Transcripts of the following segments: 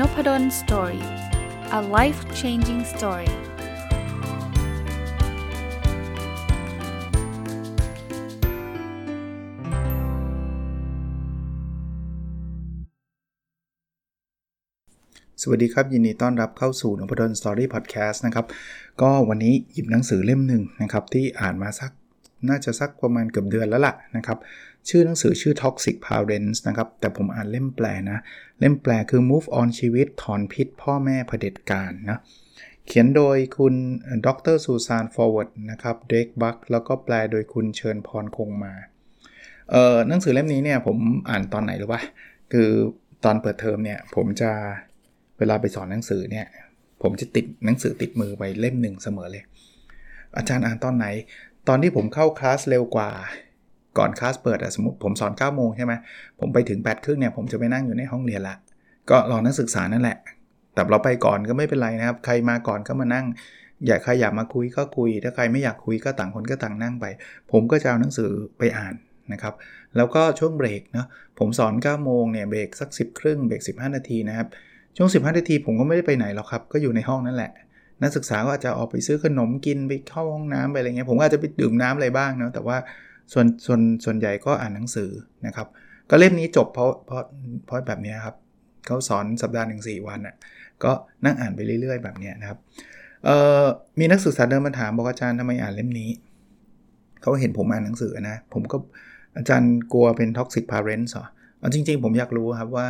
Noppadol Story a life changing story สวัสดีครับ ยินดีต้อนรับเข้าสู่นพดล Story Podcast นะครับ ก็วันนี้หยิบหนังสือเล่มหนึ่งนะครับ ที่อ่านมาสัก น่าจะสักประมาณเกือบเดือนแล้วล่ะนะครับ ชื่อหนังสือชื่อ Toxic Parents นะครับ แต่ผมอ่านเล่มแปลนะ เล่มแปลคือ Move on ชีวิตถอนพิษ พ่อแม่เผด็จการนะเขียนโดยคุณดร Susan Forward นะครับ Craig Buck แล้วก็แปลโดยคุณเชิญพรคงมาเอ่อหนังสือเล่มนี้เนี่ยผมอ่านตอนไหนหรือวะคือตอนเปิดเทอมเนี่ยผมจะเวลาไปสอนหนังสือเนี่ยผมจะติดหนังสือติดมือไปเล่มหนึ่งเสมอเลย อาจารย์อ่านตอนไหน ตอนที่ผมเข้าคลาสเร็วกว่า ก่อนคลาสเปิดอะสมมติผมสอน9ก้าโมงใช่ไหมผมไปถึง8ปดครึ่งเนี่ยผมจะไปนั่งอยู่ในห้องเรียนละ ก็รอนักศึกษานั่นแหละ แต่เราไปก่อนก็ไม่เป็นไรนะครับ ใครมาก่อนก็มานั่ง อยากใครอยากมาคุยก็คุย ถ้าใครไม่อยากคุยก็ต่างคนก็ต่างนั่งไป ผมก็จะเอาหนังสือไปอ่านนะครับ แล้วก็ช่วงเบรกเนาะผมสอน9ก้าโมงเนี่ยเบรกสัก 10ครึ่งเบรก15 นาทีนะครับ ช่วง 15 นาทีผมก็ไม่ได้ไปไหนหรอกครับ ก็อยู่ในห้องนั่นแหละ นักศึกษาก็อาจจะออกไปซื้อขนมกินไปเข้าห้องน้ำไปอะไรเงี้ยผมก็อาจจะไปดื่มน้ำอะไรบ้างเนาะแต่ว่าส่วนส่วนส่วนใหญ่ก็อ่านหนังสือนะครับ ก็เล่มนี้จบเพราะเพราะเพราะแบบนี้ครับเขาสอนสัปดาห์หนึ่งสี่วันอะก็นั่งอ่านไปเรื่อย ๆ แบบนี้นะครับเอ่อมีนักศึกษาเดินมาถามบอกอาจารย์ทำไมอ่านเล่มนี้ เขาเห็นผมอ่านหนังสือนะ ผมก็อาจารย์กลัวเป็น toxic parent เหรอเอาจริง ๆ ผมอยากรู้ครับว่า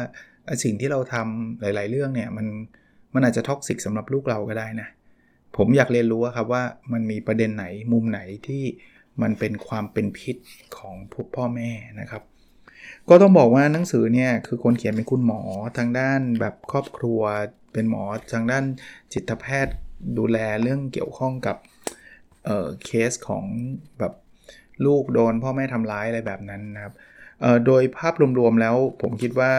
สิ่งที่เราทำหลาย ๆ เรื่องเนี่ยมัน มันอาจจะ toxic สำหรับลูกเราก็ได้นะ ผมอยากเรียนรู้ครับว่ามันมีประเด็นไหนมุมไหนที่มันเป็นความเป็นพิษของพ,พ่อแม่นะครับ ก็ต้องบอกว่าหนังสือเนี่ยคือคนเขียนเป็นคุณหมอทางด้านแบบครอบครัวเป็นหมอทางด้านจิตแพทย์ดูแลเรื่องเกี่ยวข้องกับเอ่อเคสของแบบลูกโดนพ่อแม่ทำร้ายอะไรแบบนั้นนะครับโดยภาพรวมๆแล้วผมคิดว่า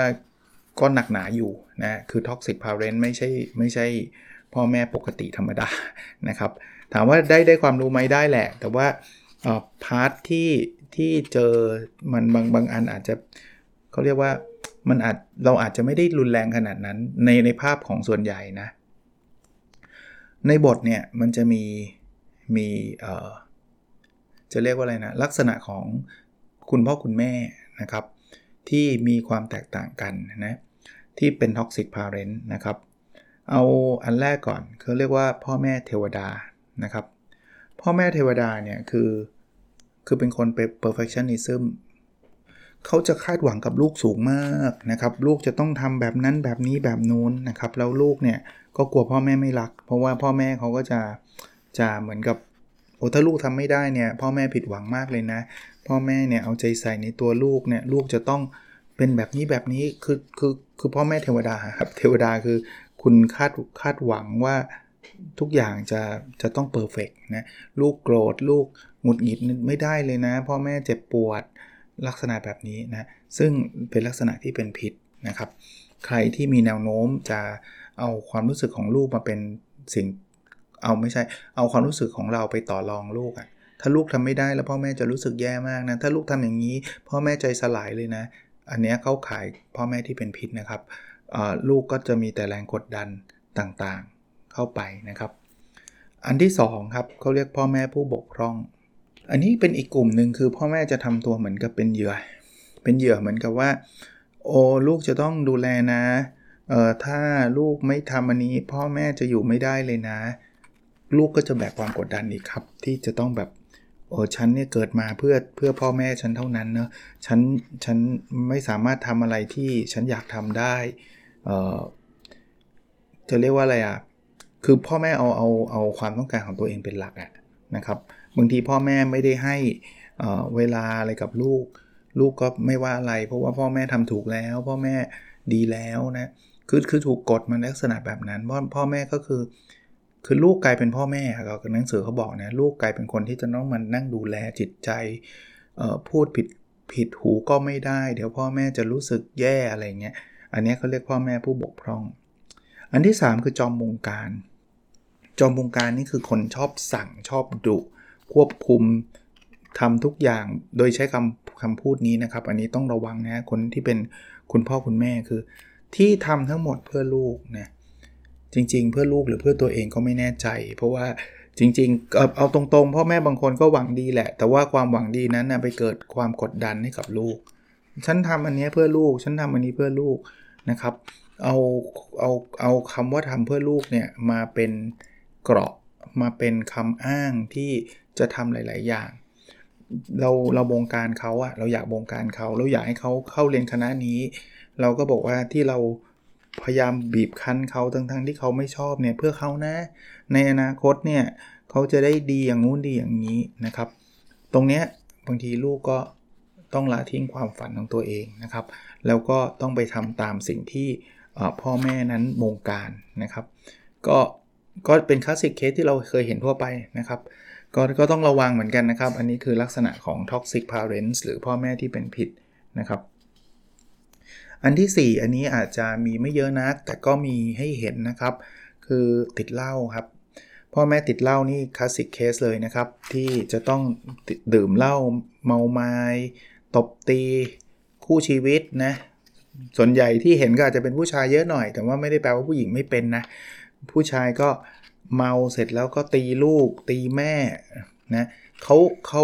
ก็หนักหนาอยู่นะคือ toxic parent ไม่ใช่ไม่ใช่พ่อแม่ปกติธรรมดานะครับ ถามว่าได้ได้ความรู้ไหมได้แหละ แต่ว่าพาร์ทที่ที่เจอมันบางบางอันอาจจะเขาเรียกว่ามันอาจเราอาจจะไม่ได้รุนแรงขนาดนั้นในในภาพของส่วนใหญ่นะ ในบทเนี่ยมันจะมีมีเอ่อจะเรียกว่าอะไรนะ ลักษณะของคุณพ่อคุณแม่นะครับ ที่มีความแตกต่างกันนะ ที่เป็น toxic parent นะครับ เอาอันแรกก่อนเขาเรียกว่าพ่อแม่เทวดานะครับ พ่อแม่เทวดาเนี่ยคือคือเป็นคนเป็น perfectionism เขาจะคาดหวังกับลูกสูงมากนะครับ ลูกจะต้องทำแบบนั้นแบบนี้แบบนู้นนะครับ แล้วลูกเนี่ยก็กลัวพ่อแม่ไม่รัก เพราะว่าพ่อแม่เขาก็จะจะเหมือนกับโอ้ถ้าลูกทำไม่ได้เนี่ยพ่อแม่ผิดหวังมากเลยนะ พ่อแม่เนี่ยเอาใจใส่ในตัวลูกเนี่ยลูกจะต้อง เป็นแบบนี้แบบนี้คือคือคือพ่อแม่เทวดาครับเทวดาคือคุณคาดคาดหวังว่าทุกอย่างจะจะต้องเพอร์เฟกนะลูกโกรธลูกหงุดหงิดไม่ได้เลยนะ พ่อแม่เจ็บปวดลักษณะแบบนี้นะซึ่งเป็นลักษณะที่เป็นผิดนะครับ ใครที่มีแนวโน้มจะเอาความรู้สึกของลูกมาเป็นสิ่งเอาไม่ใช่ เอาความรู้สึกของเราไปต่อรองลูกอะ่ะถ้าลูกทำไม่ได้แล้วพ่อแม่จะรู้สึกแย่มากนะ ถ้าลูกทำอย่างนี้ พ่อแม่ใจสลายเลยนะ อันนี้เข้าขายพ่อแม่ที่เป็นพิษนะครับลูกก็จะมีแต่แรงกดดันต่างๆเข้าไปนะครับ อันที่2ครับเขาเรียกพ่อแม่ผู้บกพร่อง อันนี้เป็นอีกกลุ่มหนึ่งคือพ่อแม่จะทำตัวเหมือนกับเป็นเหยื่อ เป็นเหยื่อเหมือนกับว่า โอ้ลูกจะต้องดูแลนะเออถ้าลูกไม่ทำอันนี้ พ่อแม่จะอยู่ไม่ได้เลยนะ ลูกก็จะแบกความกดดันอีกครับ ที่จะต้องแบบ โอ้ฉันเนี่ยเกิดมาเพื่อเพื่อพ่อแม่ฉันเท่านั้นเนอะฉันฉันไม่สามารถทำอะไรที่ฉันอยากทำได้เอ่อจะเรียกว่าอะไรอะ่ะคือพ่อแม่เอาเอาเอาความต้องการของตัวเองเป็นหลักอะนะครับบางทีพ่อแม่ไม่ได้ให้เวลาอะไรกับลูก ลูกก็ไม่ว่าอะไร เพราะว่าพ่อแม่ทำถูกแล้ว พ่อแม่ดีแล้วนะคือคือถูกกดมาลักษณะแบบนั้นเพราะพ่อแม่ก็คือ คือลูกกลายเป็นพ่อแม่ครับหนังสือเขาบอกนะลูกกลายเป็นคนที่จะต้องมันนั่งดูแลจิตใจพูดผิดผิดหูก็ไม่ได้ เดี๋ยวพ่อแม่จะรู้สึกแย่อะไรเงี้ยอันนี้เขาเรียกพ่อแม่ผู้บกพร่อง อันที่ 3 คือจอมบงการ จอมบงการนี่คือคนชอบสั่งชอบดุควบคุมทำทุกอย่างโดยใช้คำคำพูดนี้นะครับ อันนี้ต้องระวังนะคนที่เป็นคุณพ่อคุณแม่คือ ที่ทำทั้งหมดเพื่อลูกนะ จริง ๆ เพื่อลูกหรือเพื่อตัวเองก็ไม่แน่ใจ เพราะว่าจริงๆ เอาตรงๆ พ่อแม่บางคนก็หวังดีแหละ แต่ว่าความหวังดีนั้นนะไปเกิดความกดดันให้กับลูก ฉันทำอันนี้เพื่อลูก ฉันทำอันนี้เพื่อลูกนะครับ เอาเอาเอาคำว่าทำเพื่อลูกเนี่ยมาเป็นเกราะมาเป็นคำอ้างที่จะทำหลาย ๆ อย่าง เราเราบงการเขาอะเราอยากบงการเขาเราอยากให้เขาเข้าเรียนคณะนี้ เราก็บอกว่าที่เรา พยายามบีบคั้นเขาทั้งๆที่เขาไม่ชอบเนี่ยเพื่อเขานะ ในอนาคตเนี่ยเขาจะได้ดีอย่างงู้นดีอย่างนี้นะครับ ตรงเนี้ยบางทีลูกก็ต้องละทิ้งความฝันของตัวเองนะครับ แล้วก็ต้องไปทำตามสิ่งที่พ่อแม่นั้นบงการนะครับ ก็ก็เป็น classic case ที่เราเคยเห็นทั่วไปนะครับก็ก็ต้องระวังเหมือนกันนะครับ อันนี้คือลักษณะของ toxic parents หรือพ่อแม่ที่เป็นพิษนะครับ อันที่ 4 อันนี้อาจจะมีไม่เยอะนัก แต่ก็มีให้เห็นนะครับ คือติดเหล้าครับพ่อแม่ติดเหล้านี่ classic case เลยนะครับ ที่จะต้องดื่มเหล้าเมาไม้ตบตีคู่ชีวิตนะส่วนใหญ่ที่เห็นก็อาจจะเป็นผู้ชายเยอะหน่อย แต่ว่าไม่ได้แปลว่าผู้หญิงไม่เป็นนะ ผู้ชายก็เมาเสร็จแล้วก็ตีลูกตีแม่นะ เขาเขา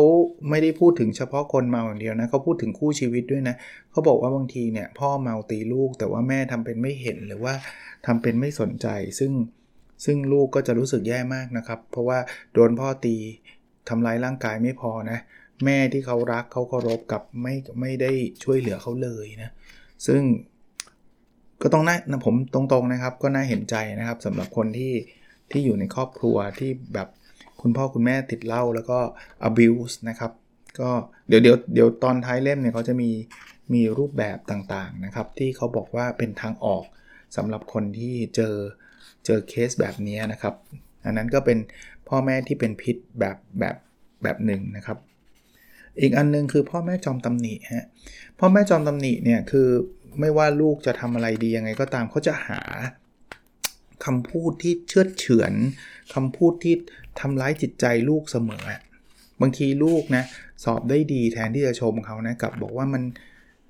ไม่ได้พูดถึงเฉพาะคนเมาอย่างเดียวนะเขาพูดถึงคู่ชีวิตด้วยนะเขาบอกว่าบางทีเนี่ยพ่อเมาตีลูกแต่ว่าแม่ทำเป็นไม่เห็นหรือว่าทำเป็นไม่สนใจ ซึ่งซึ่งลูกก็จะรู้สึกแย่มากนะครับ เพราะว่าโดนพ่อตีทำร้ายร่างกายไม่พอนะ แม่ที่เขารักเขาเคารพกับไม่ไม่ได้ช่วยเหลือเขาเลยนะ ซึ่งก็ต้องน่าผมตรงๆนะครับ ก็น่าเห็นใจนะครับสำหรับคนที่ที่อยู่ในครอบครัวที่แบบ คุณพ่อคุณแม่ติดเหล้าแล้วก็ abuse นะครับ ก็เดี๋ยวเดี๋ยวเดี๋ยวตอนท้ายเล่มเนี่ยเขาจะมีมีรูปแบบต่างๆนะครับ ที่เขาบอกว่าเป็นทางออกสำหรับคนที่เจอเจอเคสแบบนี้นะครับ อันนั้นก็เป็นพ่อแม่ที่เป็นพิษแบบแบบแบบหนึ่งนะครับ อีกอันนึงคือพ่อแม่จอมตำหนิฮะพ่อแม่จอมตำหนิเนี่ยคือไม่ว่าลูกจะทำอะไรดียังไงก็ตามเขาจะหา คำพูดที่เชื่อเฉือนคำพูดที่ทำร้ายจิตใจลูกเสมอบางทีลูกนะสอบได้ดีแทนที่จะชมเขานะกลับบอกว่ามัน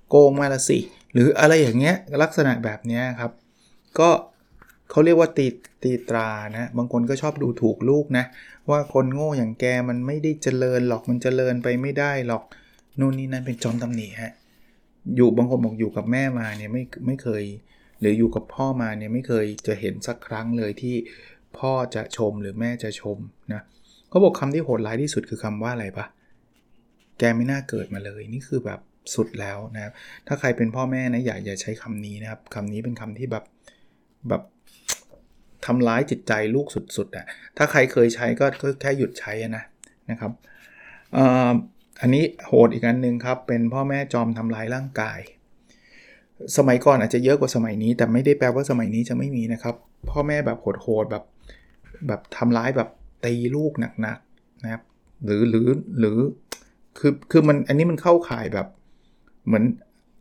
โกงมาละสิ หรืออะไรอย่างเงี้ยลักษณะแบบนี้ครับ ก็เขาเรียกว่าตีตีตรานะบางคนก็ชอบดูถูกลูกนะ ว่าคนโง่อย่างแกมันไม่ได้เจริญหรอกมันเจริญไปไม่ได้หรอกนู่นนี่นั่นเป็นจอมตำหนิฮะอยู่บางคนบอกอยู่กับแม่มาเนี่ยไม่ไม่เคย หรืออยู่กับพ่อมาเนี่ยไม่เคยจะเห็นสักครั้งเลยที่พ่อจะชมหรือแม่จะชมนะเขาบอกคำที่โหดร้ายที่สุดคือคำว่าอะไรปะแกไม่น่าเกิดมาเลยนี่คือแบบสุดแล้วนะครับ ถ้าใครเป็นพ่อแม่นะอย่าอย่าใช้คำนี้นะครับคำนี้เป็นคำที่แบบแบบทำร้ายจิตใจลูกสุดๆอะ่ะถ้าใครเคยใช้ก็แค่หยุดใช้นะนะครับอันนี้โหดอีกอันหนึ่งครับ เป็นพ่อแม่จอมทำลายร่างกาย สมัยก่อนอาจจะเยอะกว่าสมัยนี้ แต่ไม่ได้แปลว่าสมัยนี้จะไม่มีนะครับ พ่อแม่แบบโหดๆแบบแบบทำร้ายแบบตีลูกหนักๆนะครับ หรือหรือหรือคือคือมันอันนี้มันเข้าข่ายแบบเหมือน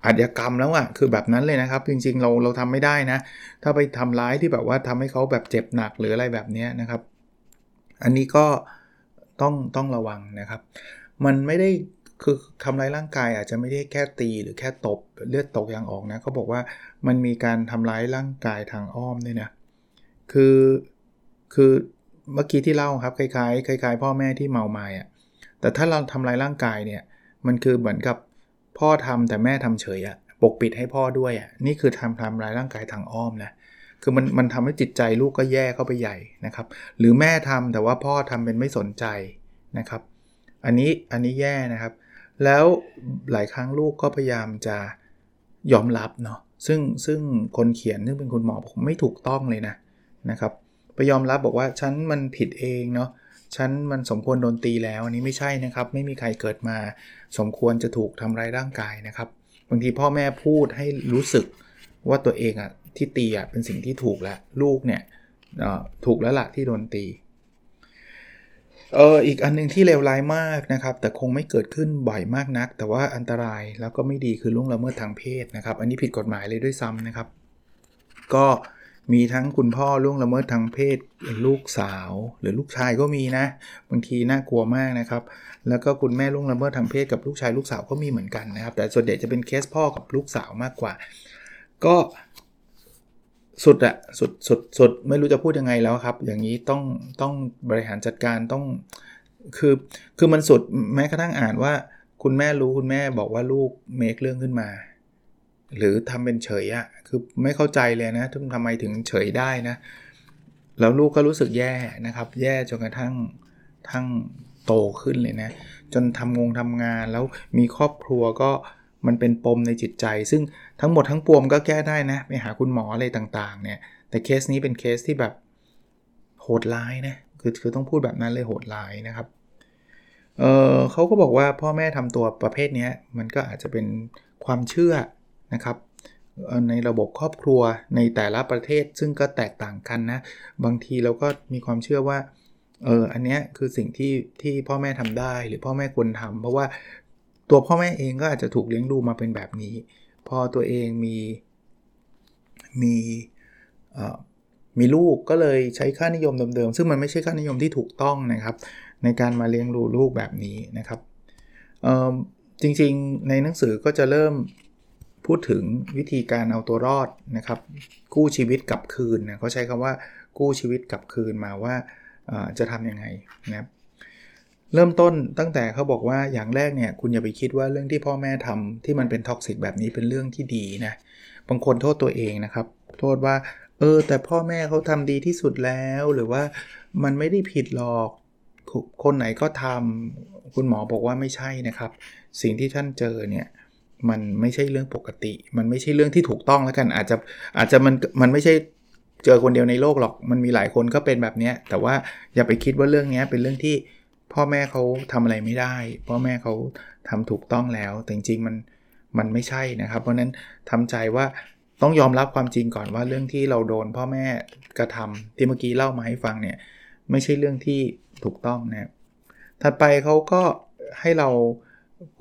อาชญากรรมแล้วอะคือแบบนั้นเลยนะครับ จริงๆเราเราทำไม่ได้นะ ถ้าไปทำร้ายที่แบบว่าทำให้เขาแบบเจ็บหนักหรืออะไรแบบนี้นะครับ อันนี้ก็ต้องต้องระวังนะครับ มันไม่ได้ คือทำร้ายร่างกายอาจจะไม่ได้แค่ตีหรือแค่ตบเลือดตกยางออกนะเขาบอกว่ามันมีการทำร้ายร่างกายทางอ้อมด้วยนะคือคือเมื่อกี้ที่เล่าครับคล้ายๆคล้ายๆ พ่อแม่ที่เมาไม้อะแต่ถ้าเราทำร้ายร่างกายเนี่ยมันคือเหมือนกับพ่อทำแต่แม่ทำเฉยอะปกปิดให้พ่อด้วยอะนี่คือทำทำร้ายร่างกายทางอ้อมนะคือมันมันทำให้จิตใจลูกก็แย่เข้าไปใหญ่นะครับ หรือแม่ทำแต่ว่าพ่อทำเป็นไม่สนใจนะครับ อันนี้อันนี้แย่นะครับ แล้วหลายครั้งลูกก็พยายามจะยอมรับเนาะซึ่งซึ่งคนเขียนซึ่งเป็นคุณหมอผมไม่ถูกต้องเลยนะนะครับไปยอมรับบอกว่าฉันมันผิดเองเนาะฉันมันสมควรโดนตีแล้วอันนี้ไม่ใช่นะครับ ไม่มีใครเกิดมาสมควรจะถูกทำร้ายร่างกายนะครับบางทีพ่อแม่พูดให้รู้สึกว่าตัวเองอะที่ตีอะเป็นสิ่งที่ถูกแล้วลูกเนี่ยถูกแล้วละที่โดนตี เอออีกอันนึงที่เลวร้ายมากนะครับ แต่คงไม่เกิดขึ้นบ่อยมากนัก แต่ว่าอันตรายแล้วก็ไม่ดีคือล่วงละเมิดทางเพศนะครับ อันนี้ผิดกฎหมายเลยด้วยซ้ำนะครับ ก็มีทั้งคุณพ่อล่วงละเมิดทางเพศลูกสาว หรือลูกชายก็มีนะ บางทีน่ากลัวมากนะครับ แล้วก็คุณแม่ล่วงละเมิดทางเพศกับลูกชายลูกสาวก็มีเหมือนกันนะครับ แต่ส่วนใหญ่จะเป็นเคสพ่อกับลูกสาวมากกว่า ก็ สุดอะสุดสุดสุดไม่รู้จะพูดยังไงแล้วครับ อย่างนี้ต้องต้องบริหารจัดการต้องคือคือมันสุดแม้กระทั่งอ่านว่า คุณแม่รู้คุณแม่บอกว่าลูกเมคเรื่องขึ้นมา หรือทำเป็นเฉยอะคือไม่เข้าใจเลยนะทำไมถึงเฉยได้นะ แล้วลูกก็รู้สึกแย่นะครับ แย่จนกระทั่งทั้งโตขึ้นเลยนะ จนทำงงทำงานแล้วมีครอบครัวก็ มันเป็นปมในจิตใจ ซึ่งทั้งหมดทั้งปวงก็แก้ได้นะ ไปหาคุณหมออะไรต่างๆเนี่ย แต่เคสนี้เป็นเคสที่แบบโหดร้ายนะ คือคือต้องพูดแบบนั้นเลยโหดร้ายนะครับ เออเขาก็บอกว่าพ่อแม่ทำตัวประเภทนี้มันก็อาจจะเป็นความเชื่อนะครับในระบบครอบครัวในแต่ละประเทศซึ่งก็แตกต่างกันนะ บางทีเราก็มีความเชื่อว่าเอออันนี้คือสิ่งที่ที่พ่อแม่ทำได้หรือพ่อแม่ควรทำเพราะว่า ตัวพ่อแม่เองก็อาจจะถูกเลี้ยงดูมาเป็นแบบนี้ พอตัวเองมีมีมีลูกก็เลยใช้ค่านิยมเดิมๆ ซึ่งมันไม่ใช่ค่านิยมที่ถูกต้องนะครับ ในการมาเลี้ยงดูลูกแบบนี้นะครับจริงๆ ในหนังสือก็จะเริ่มพูดถึงวิธีการเอาตัวรอดนะครับ กู้ชีวิตกลับคืนนะเขาใช้คำว่ากู้ชีวิตกลับคืนมาว่าจะทำยังไงนะครับ เริ่มต้นตั้งแต่เขาบอกว่าอย่างแรกเนี่ยคุณอย่าไปคิดว่าเรื่องที่พ่อแม่ทำที่มันเป็นท็อกซิกแบบนี้เป็นเรื่องที่ดีนะบางคนโทษตัวเองนะครับ โทษว่า เออ แต่พ่อแม่เขาทำดีที่สุดแล้วหรือว่ามันไม่ได้ผิดหรอกคนไหนก็ทำคุณหมอบอกว่าไม่ใช่นะครับ สิ่งที่ท่านเจอเนี่ยมันไม่ใช่เรื่องปกติ มันไม่ใช่เรื่องที่ถูกต้องแล้วกัน อาจจะอาจจะมันมันไม่ใช่เจอคนเดียวในโลกหรอก มันมีหลายคนก็เป็นแบบนี้แต่ว่าอย่าไปคิดว่าเรื่องนี้เป็นเรื่องที่ พ่อแม่เขาทำอะไรไม่ได้ พ่อแม่เขาทำถูกต้องแล้ว แต่จริงๆมันมันไม่ใช่นะครับ เพราะนั้นทำใจว่าต้องยอมรับความจริงก่อนว่าเรื่องที่เราโดน พ่อแม่กระทำที่เมื่อกี้เล่ามาให้ฟังเนี่ยไม่ใช่เรื่องที่ถูกต้องนะครับถัดไปเขาก็ให้เรา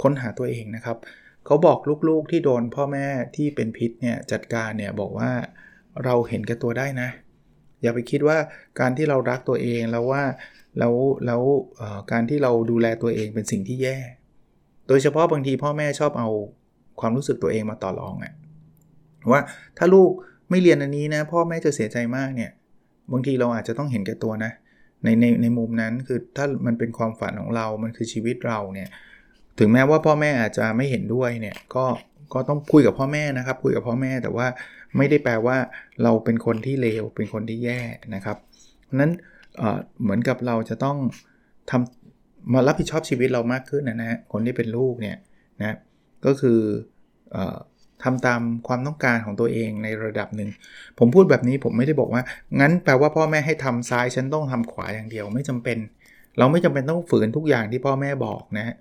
ค้นหาตัวเองนะครับเขาบอกลูกๆที่โดนพ่อแม่ที่เป็นพิษเนี่ยจัดการเนี่ยบอกว่าเราเห็นแก่ตัวได้นะ อย่าไปคิดว่าการที่เรารักตัวเองแล้วว่าแล้วแล้วการที่เราดูแลตัวเองเป็นสิ่งที่แย่ โดยเฉพาะบางทีพ่อแม่ชอบเอาความรู้สึกตัวเองมาต่อรองอะว่าถ้าลูกไม่เรียนอันนี้นะพ่อแม่จะเสียใจมากเนี่ยบางทีเราอาจจะต้องเห็นแก่ตัวนะในในในมุมนั้นคือถ้ามันเป็นความฝันของเรา มันคือชีวิตเราเนี่ยถึงแม้ว่าพ่อแม่อาจจะไม่เห็นด้วยเนี่ยก็ก็ต้องคุยกับพ่อแม่นะครับ คุยกับพ่อแม่แต่ว่า ไม่ได้แปลว่าเราเป็นคนที่เลวเป็นคนที่แย่นะครับนั้นเหมือนกับเราจะต้องทำมารับผิดชอบชีวิตเรามากขึ้นนะฮะคนที่เป็นลูกเนี่ยนะก็คืออทำตามความต้องการของตัวเองในระดับหนึ่ง ผมพูดแบบนี้ผมไม่ได้บอกว่า งั้นแปลว่าพ่อแม่ให้ทำซ้ายฉันต้องทำขวาอย่างเดียวไม่จำเป็น เราไม่จำเป็นต้องฝืนทุกอย่างที่พ่อแม่บอกนะ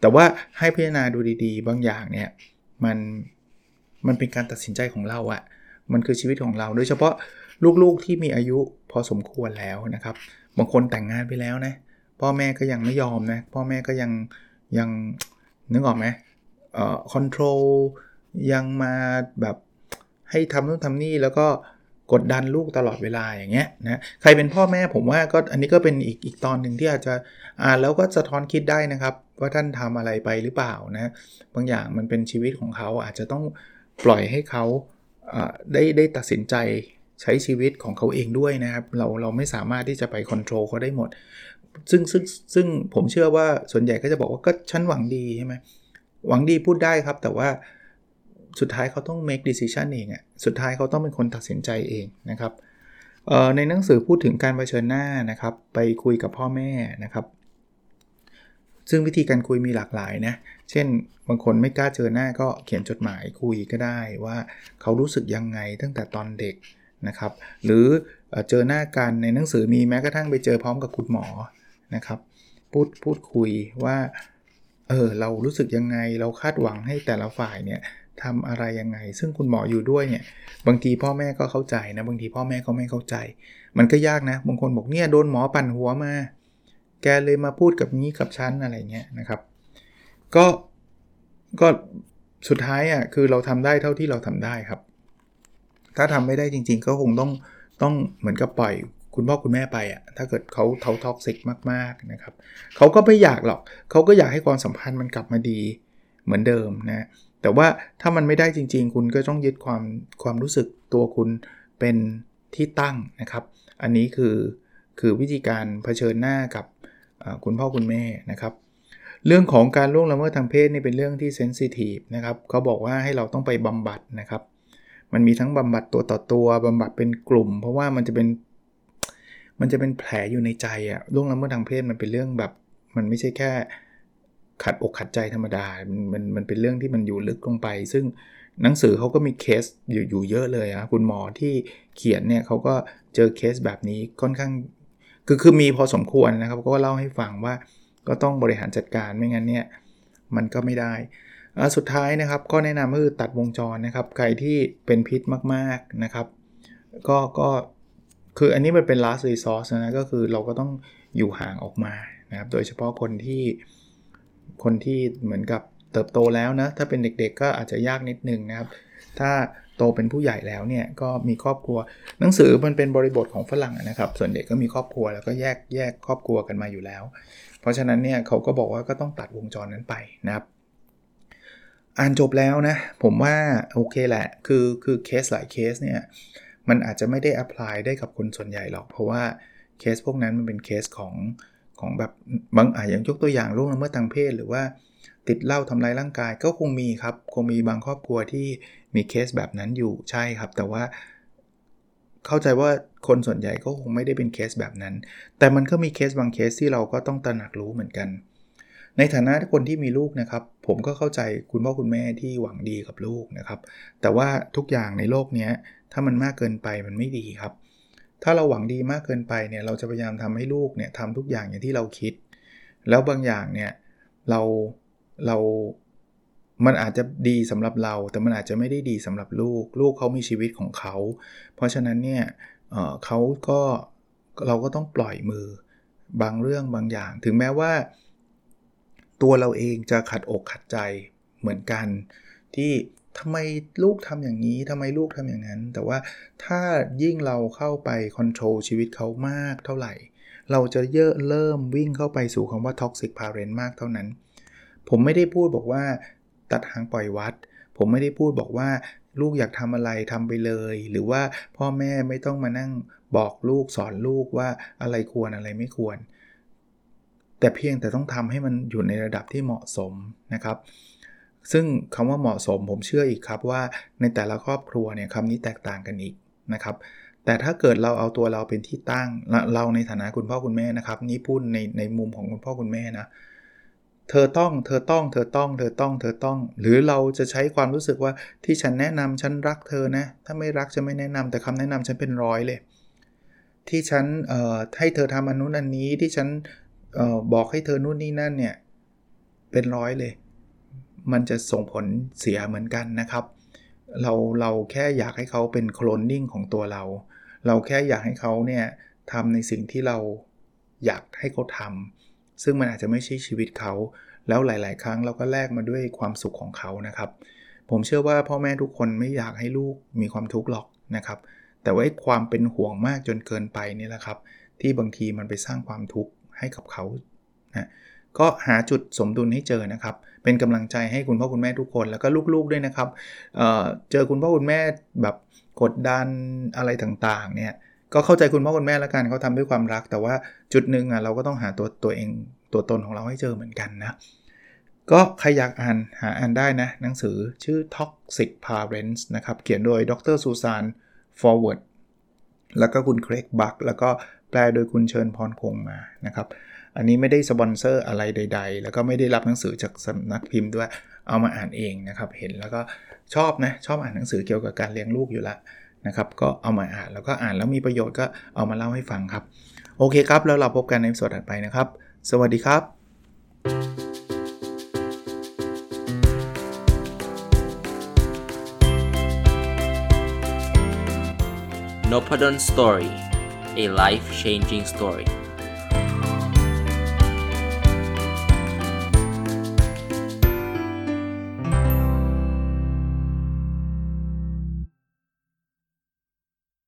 แต่ว่าให้พิจารณาดูดีๆ บางอย่างเนี่ยมัน มันเป็นการตัดสินใจของเราอะมันคือชีวิตของเราโดยเฉพาะลูกๆที่มีอายุพอสมควรแล้วนะครับ บางคนแต่งงานไปแล้วนะพ่อแม่ก็ยังไม่ยอมนะพ่อแม่ก็ยังยังนึกออกไหมเอ่อคอนโทรลยังมาแบบให้ทำนู่นทำนี่แล้วก็กดดันลูกตลอดเวลาอย่างเงี้ยนะใครเป็นพ่อแม่ผมว่าก็อันนี้ก็เป็นอีกอีกตอนหนึ่งที่อาจจะอ่านแล้วก็สะท้อนคิดได้นะครับ ว่าท่านทำอะไรไปหรือเปล่านะบางอย่างมันเป็นชีวิตของเขาอาจจะต้อง ปล่อยให้เขาได้ได้ตัดสินใจใช้ชีวิตของเขาเองด้วยนะครับ เราเราไม่สามารถที่จะไปควบคุมเขาได้หมด ซึ่งซึ่งซึ่งผมเชื่อว่าส่วนใหญ่ก็จะบอกว่าก็ฉันหวังดีใช่ไหมหวังดีพูดได้ครับ แต่ว่าสุดท้ายเขาต้อง make decision เองอะสุดท้ายเขาต้องเป็นคนตัดสินใจเองนะครับในหนังสือพูดถึงการเผชิญหน้านะครับ ไปคุยกับพ่อแม่นะครับ ซึ่งวิธีการคุยมีหลากหลายนะเเช่น บางคนไม่กล้าเจอหน้าก็เขียนจดหมายคุยก็ได้ว่าเขารู้สึกยังไงตั้งแต่ตอนเด็กนะครับ หรือเจอหน้ากันในหนังสือมีแม้กระทั่งไปเจอพร้อมกับคุณหมอนะครับ พูดพูดคุยว่าเออเรารู้สึกยังไงเราคาดหวังให้แต่ละฝ่ายเนี่ยทำอะไรยังไง ซึ่งคุณหมออยู่ด้วยเนี่ยบางทีพ่อแม่ก็เข้าใจนะบางทีพ่อแม่ก็ไม่เข้าใจ มันก็ยากนะบางคนบอกเนี่ยโดนหมอปั่นหัวมา แกเลยมาพูดกับนี้กับฉันอะไรเงี้ยนะครับ ก็ก็สุดท้ายอะคือเราทำได้เท่าที่เราทำได้ครับ ถ้าทำไม่ได้จริง ๆ ก็คงต้องต้องเหมือนกับปล่อยคุณพ่อคุณแม่ไปอะถ้าเกิดเขาเขาท็อกซิกมากๆนะครับเขาก็ไม่อยากหรอกเขาก็อยากให้ความสัมพันธ์มันกลับมาดีเหมือนเดิมนะแต่ว่าถ้ามันไม่ได้จริง ๆ คุณก็ต้องยึดความความรู้สึกตัวคุณเป็นที่ตั้งนะครับ อันนี้คือคือวิธีการเผชิญหน้ากับคุณพ่อคุณแม่นะครับ เรื่องของการล่วงละเมิดทางเพศนี่เป็นเรื่องที่เซนซิทีฟนะครับเขาบอกว่าให้เราต้องไปบำบัดนะครับ มันมีทั้งบำบัดตัวต่อตัวบำบัดเป็นกลุ่ม เพราะว่ามันจะเป็นมันจะเป็นแผลอยู่ในใจอะล่วงละเมิดทางเพศมันเป็นเรื่องแบบ มันไม่ใช่แค่ขัดอกขัดใจธรรมดา มันมันมันเป็นเรื่องที่มันอยู่ลึกลงไป ซึ่งหนังสือเขาก็มีเคสอยู่อยู่เยอะเลยอะคุณหมอที่เขียนเนี่ยเขาก็เจอเคสแบบนี้ค่อนข้าง คือคือมีพอสมควรนะครับก็เล่าให้ฟังว่า ก็ต้องบริหารจัดการไม่งั้นเนี่ยมันก็ไม่ได้ สุดท้ายนะครับก็แนะนำคือตัดวงจรนะครับ ใครที่เป็นพิษมากๆนะครับ ก็ก็คืออันนี้มันเป็น last resource นะก็คือเราก็ต้องอยู่ห่างออกมานะครับ โดยเฉพาะคนที่คนที่เหมือนกับเติบโตแล้วนะ ถ้าเป็นเด็กๆก็อาจจะยากนิดนึงนะครับ ถ้า โตเป็นผู้ใหญ่แล้วเนี่ยก็มีครอบครัว หนังสือมันเป็นบริบทของฝรั่งนะครับ ส่วนเด็กก็มีครอบครัวแล้วก็แยกแยกครอบครัวกันมาอยู่แล้ว เพราะฉะนั้นเนี่ยเขาก็บอกว่าก็ต้องตัดวงจรนั้นไปนะครับ อ่านจบแล้วนะ ผมว่าโอเคแหละ คือคือเคสหลายเคสเนี่ยมันอาจจะไม่ได้ apply ได้กับคนส่วนใหญ่หรอก เพราะว่าเคสพวกนั้นมันเป็นเคสของของแบบบางอ่าอย่างยกตัวอย่างล่วงละเมิดทางเพศ หรือว่าติดเหล้าทำลายร่างกายก็คงมีครับ คงมีบางครอบครัวที่ มีเคสแบบนั้นอยู่ใช่ครับ แต่ว่าเข้าใจว่าคนส่วนใหญ่ก็คงไม่ได้เป็นเคสแบบนั้น แต่มันก็มีเคสบางเคสที่เราก็ต้องตระหนักรู้เหมือนกัน ในฐานะคนที่มีลูกนะครับ ผมก็เข้าใจคุณพ่อคุณแม่ที่หวังดีกับลูกนะครับ แต่ว่าทุกอย่างในโลกนี้ถ้ามันมากเกินไปมันไม่ดีครับ ถ้าเราหวังดีมากเกินไปเนี่ยเราจะพยายามทำให้ลูกเนี่ยทำทุกอย่างอย่างที่เราคิด แล้วบางอย่างเนี่ยเราเรา มันอาจจะดีสำหรับเรา แต่มันอาจจะไม่ได้ดีสำหรับลูก ลูกเขามีชีวิตของเขา เพราะฉะนั้นเนี่ยเเขาก็เราก็ต้องปล่อยมือบางเรื่องบางอย่าง ถึงแม้ว่า ตัวเราเองจะขัดอกขัดใจเหมือนกัน ที่ทำไมลูกทำอย่างนี้ทำไมลูกทำอย่างนั้น แต่ว่าถ้ายิ่งเราเข้าไปcontrol ชีวิตเขามากเท่าไหร่ เราจะเยอะเริ่มวิ่งเข้าไปสู่คำว่า toxic parent มากเท่านั้น ผมไม่ได้พูดบอกว่า ตัดหางปล่อยวัด ผมไม่ได้พูดบอกว่าลูกอยากทำอะไรทำไปเลย หรือว่าพ่อแม่ไม่ต้องมานั่งบอกลูกสอนลูกว่าอะไรควรอะไรไม่ควร แต่เพียงแต่ต้องทำให้มันอยู่ในระดับที่เหมาะสมนะครับ ซึ่งคำว่าเหมาะสมผมเชื่ออีกครับว่าในแต่ละครอบครัวเนี่ยคำนี้แตกต่างกันอีกนะครับแต่ถ้าเกิดเราเอาตัวเราเป็นที่ตั้งเราในฐานะคุณพ่อคุณแม่นะครับ นี่พูดในในมุมของคุณพ่อคุณแม่นะเเธอต้อง เธอต้อง เธอต้อง เธอต้อง เธอต้อง หรือเราจะใช้ความรู้สึกว่าที่ฉันแนะนำฉันรักเธอนะ ถ้าไม่รักจะไม่แนะนำแต่คำแนะนำฉันเป็นร้อยเลย ที่ฉันให้เธอทำอันนู้นอันนี้ที่ฉันออบอกให้เธอนู่นนี่นั่นเนี่ยเป็นร้อยเลย มันจะส่งผลเสียเหมือนกันนะครับ เราเราแค่อยากให้เขาเป็นโคลนนิ่งของตัวเรา เราแค่อยากให้เขาเนี่ยทำในสิ่งที่เราอยากให้เขาทำ ซึ่งมันอาจจะไม่ใช่ชีวิตเขา แล้วหลาย ๆ ครั้งเราก็แลกมาด้วยความสุขของเขานะครับ ผมเชื่อว่าพ่อแม่ทุกคนไม่อยากให้ลูกมีความทุกข์หรอกนะครับ แต่ว่าความเป็นห่วงมากจนเกินไปนี่แหละครับ ที่บางทีมันไปสร้างความทุกข์ให้กับเขานะก็หาจุดสมดุลให้เจอนะครับ เป็นกำลังใจให้คุณพ่อคุณแม่ทุกคนแล้วก็ลูกๆด้วยนะครับเเจอคุณพ่อคุณแม่แบบกดดันอะไรต่างๆเนี่ย ก็เข้าใจคุณพ่อคุณแม่ล้วกันเขาทำด้วยความรัก แต่ว่าจุดหนึ่งอะเราก็ต้องหาตัวตัวเองตัวตนของเราให้เจอเหมือนกันนะ ก็ใครอยากอ่านหาอ่านได้นะ หนังสือชื่อ Toxic Parents นะครับ เขียนโดยดรซูซานฟอร์เวิร์ดแล้วก็คุณเครกบักแล้วก็แปลโดยคุณเชิญพรคงมานะครับอันนี้ไม่ได้สปอนเซอร์อะไรใด ๆ แล้วก็ไม่ได้รับหนังสือจากสำนักพิมพ์ด้วย เอามาอ่านเองนะครับ เห็นแล้วก็ชอบนะ ชอบอ่านหนังสือเกี่ยวกับการเลี้ยงลูกอยู่ละ นะครับก็เอามาอ่านแล้วก็อ่านแล้วมีประโยชน์ก็เอามาเล่าให้ฟังครับ โอเคครับ แล้วเราพบกันในสดถัดไปนะครับ สวัสดีครับ n o p a d o n Story a life changing story